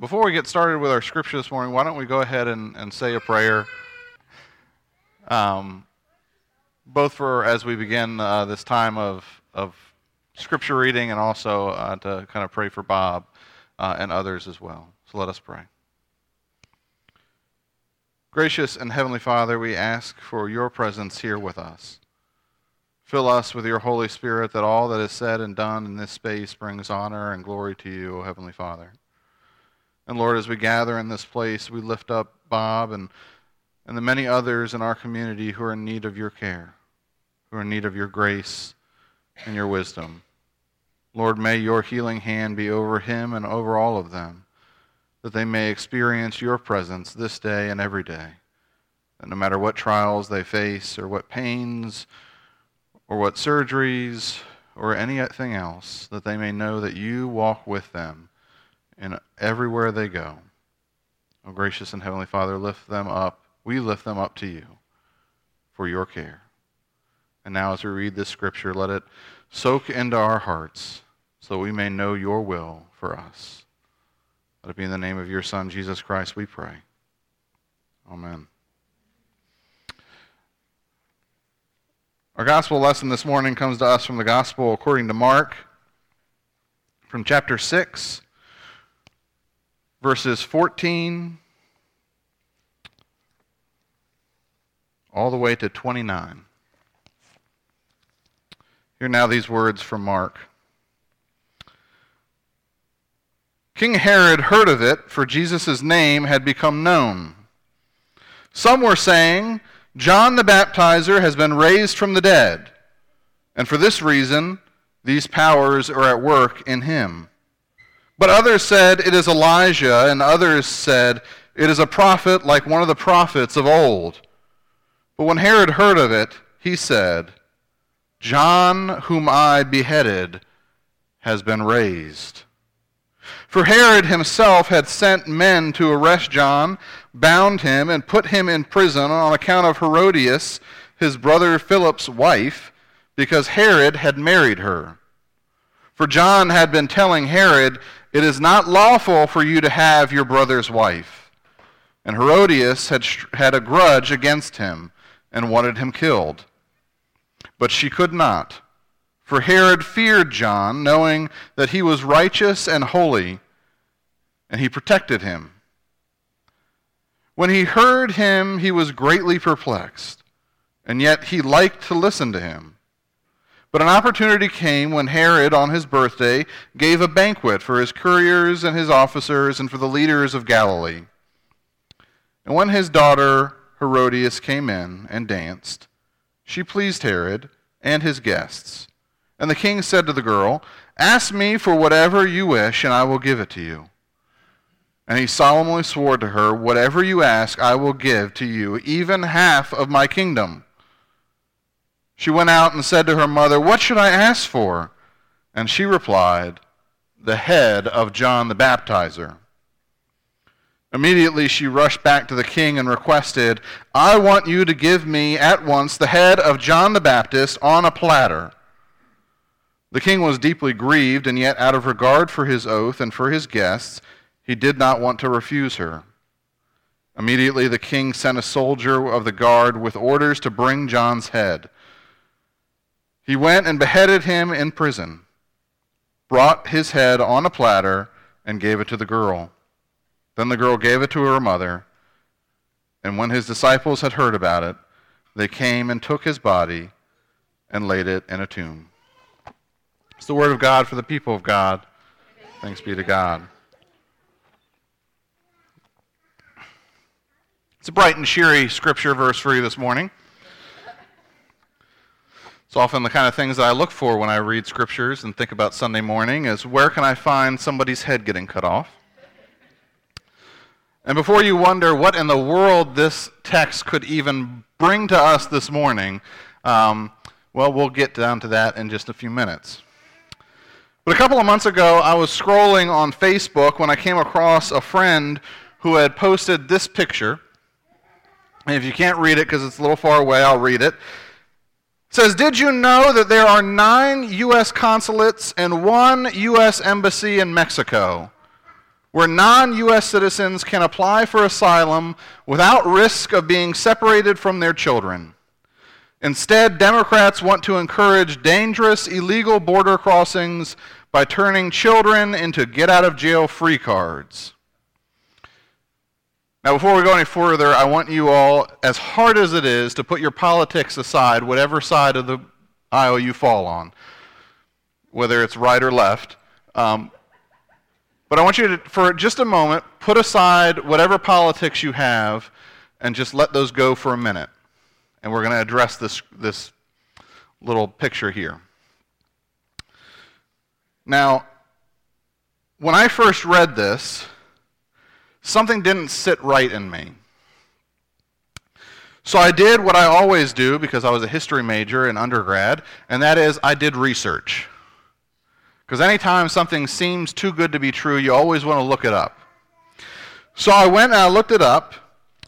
before we get started with our scripture this morning, why don't we go ahead and, and say a prayer? Um, both for as we begin uh, this time of, of scripture reading and also uh, to kind of pray for Bob uh, and others as well. So let us pray. Gracious and Heavenly Father, we ask for your presence here with us. Fill us with your Holy Spirit that all that is said and done in this space brings honor and glory to you, O Heavenly Father. And Lord, as we gather in this place, we lift up Bob and, and the many others in our community who are in need of your care, who are in need of your grace and your wisdom. Lord, may your healing hand be over him and over all of them, that they may experience your presence this day and every day. That no matter what trials they face or what pains, or what surgeries or anything else, that they may know that you walk with them in everywhere they go. O oh, gracious and heavenly Father, lift them up. We lift them up to you for your care. And now, as we read this scripture, let it soak into our hearts so we may know your will for us. Let it be in the name of your Son, Jesus Christ, we pray. Amen. Our gospel lesson this morning comes to us from the gospel according to Mark, from chapter 6, verses 14 all the way to 29. Hear now these words from Mark. King Herod heard of it, for Jesus' name had become known. Some were saying, John the Baptizer has been raised from the dead, and for this reason, these powers are at work in him. But others said, It is Elijah, and others said, It is a prophet like one of the prophets of old. But when Herod heard of it, he said, John, whom I beheaded, has been raised. For Herod himself had sent men to arrest John bound him, and put him in prison on account of Herodias, his brother Philip's wife, because Herod had married her. For John had been telling Herod, It is not lawful for you to have your brother's wife. And Herodias had, had a grudge against him and wanted him killed. But she could not. For Herod feared John, knowing that he was righteous and holy, and he protected him. When he heard him, he was greatly perplexed, and yet he liked to listen to him. But an opportunity came when Herod, on his birthday, gave a banquet for his couriers and his officers and for the leaders of Galilee. And when his daughter Herodias came in and danced, she pleased Herod and his guests. And the king said to the girl, Ask me for whatever you wish, and I will give it to you. And he solemnly swore to her, Whatever you ask, I will give to you, even half of my kingdom. She went out and said to her mother, What should I ask for? And she replied, The head of John the Baptizer. Immediately she rushed back to the king and requested, I want you to give me at once the head of John the Baptist on a platter. The king was deeply grieved, and yet out of regard for his oath and for his guests, he did not want to refuse her. Immediately the king sent a soldier of the guard with orders to bring John's head. He went and beheaded him in prison, brought his head on a platter, and gave it to the girl. Then the girl gave it to her mother. And when his disciples had heard about it, they came and took his body and laid it in a tomb. It's the word of God for the people of God. Thanks be to God. It's a bright and cheery scripture verse for you this morning. It's often the kind of things that I look for when I read scriptures and think about Sunday morning is where can I find somebody's head getting cut off? And before you wonder what in the world this text could even bring to us this morning, um, well, we'll get down to that in just a few minutes. But a couple of months ago, I was scrolling on Facebook when I came across a friend who had posted this picture. And if you can't read it because it's a little far away, I'll read it. It says, Did you know that there are nine U.S. consulates and one U.S. embassy in Mexico? where non U.S. citizens can apply for asylum without risk of being separated from their children. Instead, Democrats want to encourage dangerous, illegal border crossings by turning children into get out of jail free cards. Now, before we go any further, I want you all, as hard as it is, to put your politics aside, whatever side of the aisle you fall on, whether it's right or left. Um, but I want you to, for just a moment, put aside whatever politics you have and just let those go for a minute. And we're going to address this, this little picture here. Now, when I first read this, something didn't sit right in me. So I did what I always do because I was a history major in undergrad, and that is I did research. Because anytime something seems too good to be true, you always want to look it up. So I went and I looked it up,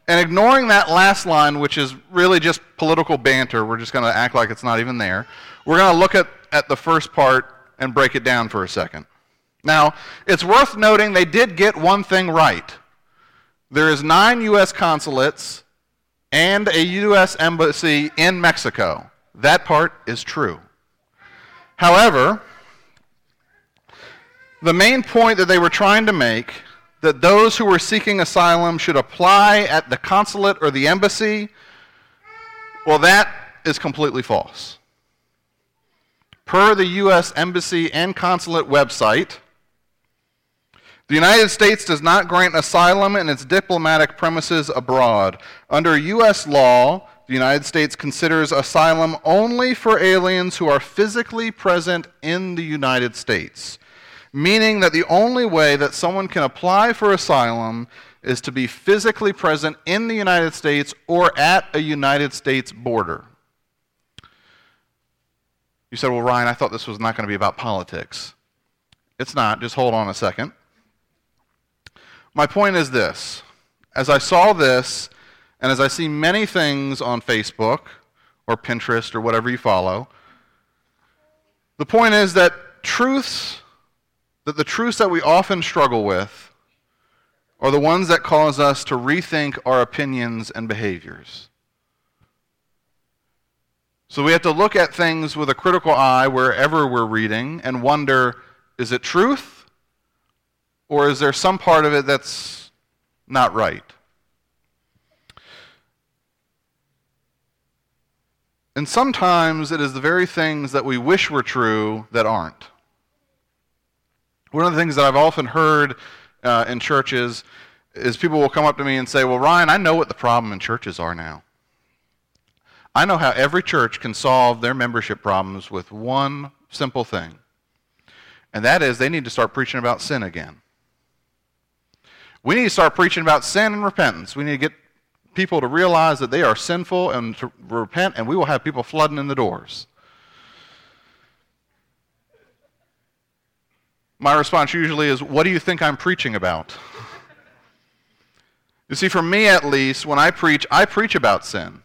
and ignoring that last line, which is really just political banter, we're just going to act like it's not even there. We're going to look at, at the first part and break it down for a second. Now, it's worth noting they did get one thing right. There is nine U.S. consulates and a U.S. embassy in Mexico. That part is true. However, the main point that they were trying to make that those who were seeking asylum should apply at the consulate or the embassy, well, that is completely false. Per the U.S. Embassy and Consulate website, the United States does not grant asylum in its diplomatic premises abroad. Under U.S. law, the United States considers asylum only for aliens who are physically present in the United States meaning that the only way that someone can apply for asylum is to be physically present in the United States or at a United States border. You said, Well, Ryan, I thought this was not going to be about politics. It's not. Just hold on a second. My point is this as I saw this, and as I see many things on Facebook or Pinterest or whatever you follow, the point is that truths that the truths that we often struggle with are the ones that cause us to rethink our opinions and behaviors. So we have to look at things with a critical eye wherever we're reading and wonder is it truth? Or is there some part of it that's not right? And sometimes it is the very things that we wish were true that aren't. One of the things that I've often heard uh, in churches is people will come up to me and say, Well, Ryan, I know what the problem in churches are now. I know how every church can solve their membership problems with one simple thing, and that is they need to start preaching about sin again. We need to start preaching about sin and repentance. We need to get people to realize that they are sinful and to repent, and we will have people flooding in the doors. my response usually is, What do you think I'm preaching about? you see, for me at least, when I preach, I preach about sin.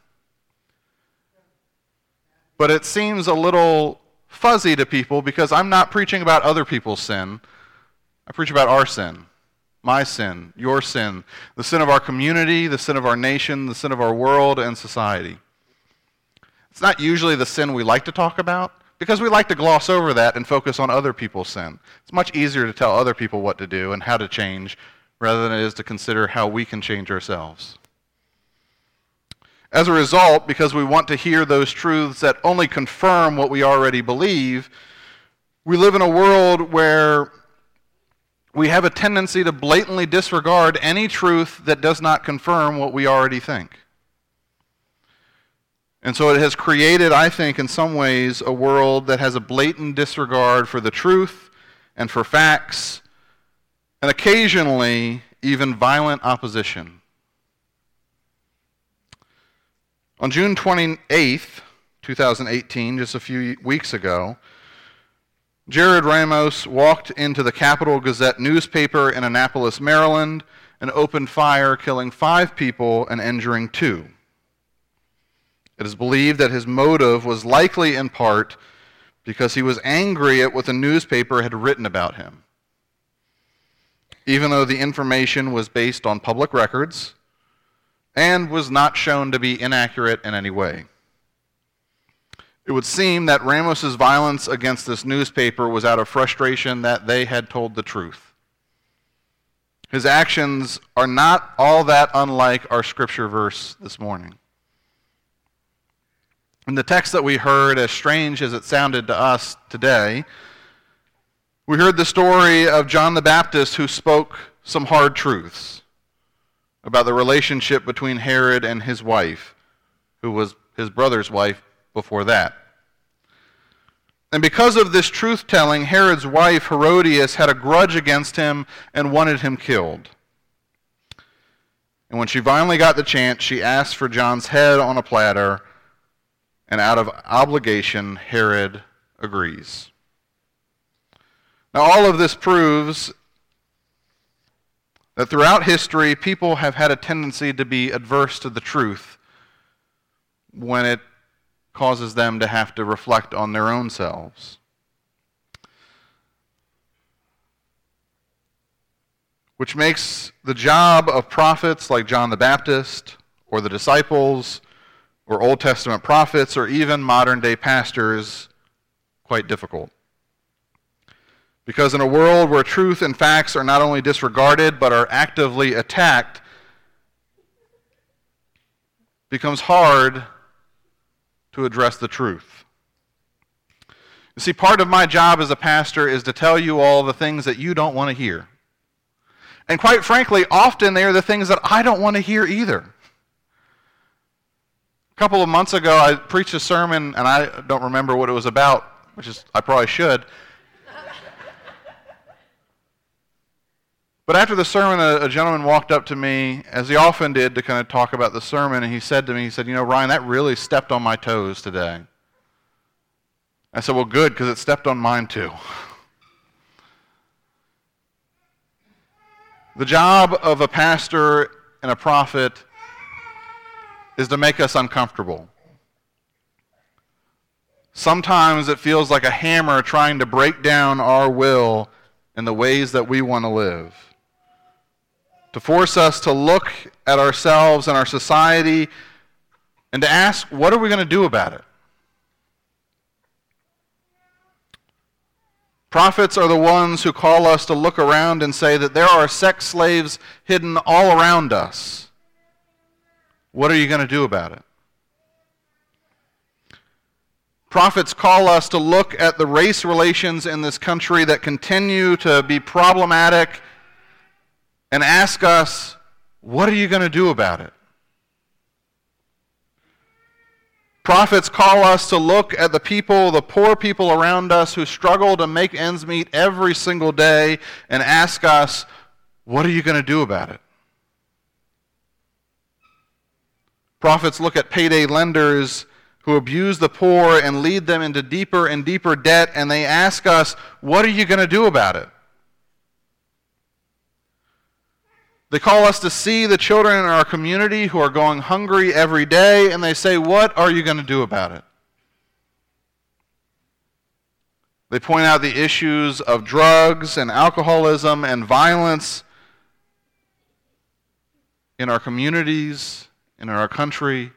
But it seems a little fuzzy to people because I'm not preaching about other people's sin. I preach about our sin, my sin, your sin, the sin of our community, the sin of our nation, the sin of our world and society. It's not usually the sin we like to talk about, because we like to gloss over that and focus on other people's sin. It's much easier to tell other people what to do and how to change rather than it is to consider how we can change ourselves. As a result, because we want to hear those truths that only confirm what we already believe, we live in a world where we have a tendency to blatantly disregard any truth that does not confirm what we already think. And so it has created, I think, in some ways, a world that has a blatant disregard for the truth and for facts, and occasionally even violent opposition. On June 28th, 2018, just a few weeks ago, Jarrod Ramos walked into the Capital Gazette newspaper in Annapolis, Maryland, and opened fire, killing five people and injuring two. It is believed that his motive was likely in part because he was angry at what the newspaper had written about him. even though the information was based on public records and was not shown to be inaccurate in any way. It would seem that Ramos's violence against this newspaper was out of frustration that they had told the truth. His actions are not all that unlike our scripture verse this morning. In the text that we heard, as strange as it sounded to us today, we heard the story of John the Baptist who spoke some hard truths about the relationship between Herod and his wife, who was his brother's wife before that. And because of this truth telling, Herod's wife, Herodias, had a grudge against him and wanted him killed. And when she finally got the chance, she asked for John's head on a platter and out of obligation, Herod agrees. Now, all of this proves that throughout history, people have had a tendency to be adverse to the truth when it causes them to have to reflect on their own selves. Which makes the job of prophets like John the Baptist or the disciples or Old Testament prophets or even modern day pastors quite difficult. Because in a world where truth and facts are not only disregarded but are actively attacked, becomes hard to address the truth. You see, part of my job as a pastor is to tell you all the things that you don't want to hear. And quite frankly, often they are the things that I don't want to hear either. A couple of months ago, I preached a sermon, and I don't remember what it was about, which is, I probably should. But after the sermon, a, a, gentleman walked up to me, as he often did, to kind of talk about the sermon, and he said to me, he said, You know, Ryan, that really stepped on my toes today. I said, Well, good, because it stepped on mine too. The job of a pastor and a prophet is to make us uncomfortable. Sometimes it feels like a hammer trying to break down our will in the ways that we want to live. To force us to look at ourselves and our society and to ask, what are we going to do about it? Prophets are the ones who call us to look around and say that there are sex slaves hidden all around us what are you going to do about it? Prophets call us to look at the race relations in this country that continue to be problematic and ask us, what are you going to do about it? Prophets call us to look at the people, the poor people around us who struggle to make ends meet every single day and ask us, what are you going to do about it? Prophets look at payday lenders who abuse the poor and lead them into deeper and deeper debt, and they ask us, What are you going to do about it? They call us to see the children in our community who are going hungry every day, and they say, What are you going to do about it? They point out the issues of drugs and alcoholism and violence in our communities in our country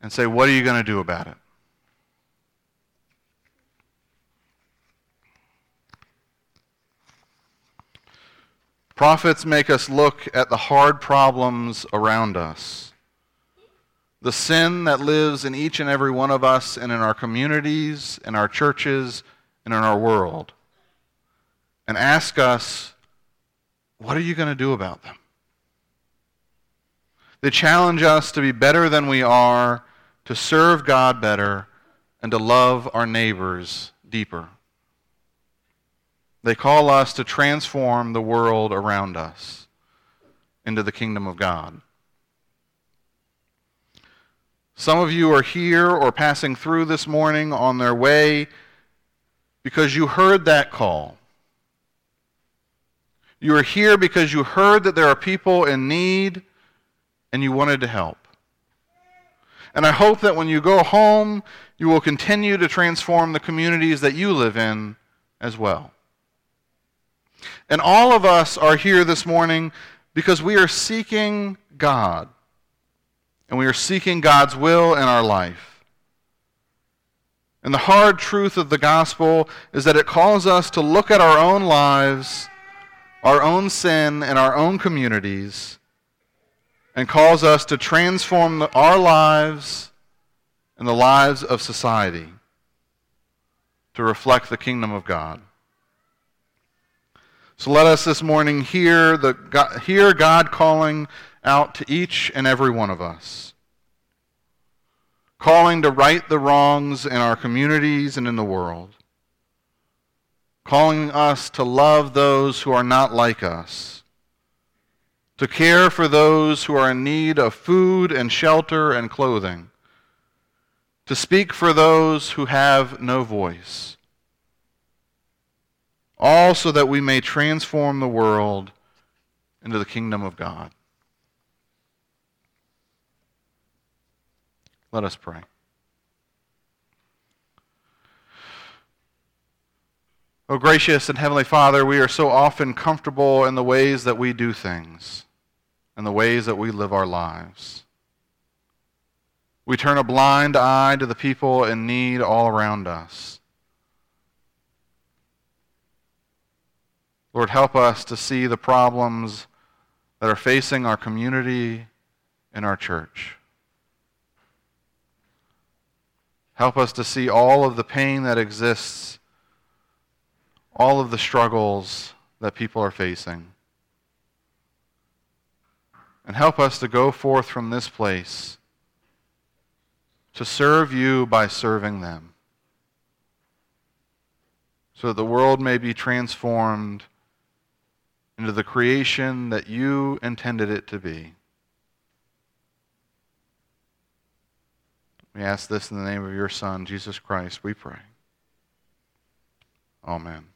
and say, What are you going to do about it? Prophets make us look at the hard problems around us, the sin that lives in each and every one of us and in our communities, in our churches, and in our world, and ask us, what are you going to do about them? They challenge us to be better than we are, to serve God better, and to love our neighbors deeper. They call us to transform the world around us into the kingdom of God. Some of you are here or passing through this morning on their way because you heard that call. You are here because you heard that there are people in need and you wanted to help. And I hope that when you go home, you will continue to transform the communities that you live in as well. And all of us are here this morning because we are seeking God. And we are seeking God's will in our life. And the hard truth of the gospel is that it calls us to look at our own lives, our own sin, and our own communities, and calls us to transform our lives and the lives of society to reflect the kingdom of God. So let us this morning hear, the, hear God calling out to each and every one of us, calling to right the wrongs in our communities and in the world, calling us to love those who are not like us, to care for those who are in need of food and shelter and clothing, to speak for those who have no voice all so that we may transform the world into the kingdom of God. Let us pray. Oh, gracious and heavenly Father, we are so often comfortable in the ways that we do things and the ways that we live our lives. We turn a blind eye to the people in need all around us. Lord, help us to see the problems that are facing our community and our church. Help us to see all of the pain that exists, all of the struggles that people are facing. And help us to go forth from this place to serve you by serving them, so that the world may be transformed into the creation that you intended it to be. We ask this in the name of your Son, Jesus Christ, we pray. Amen.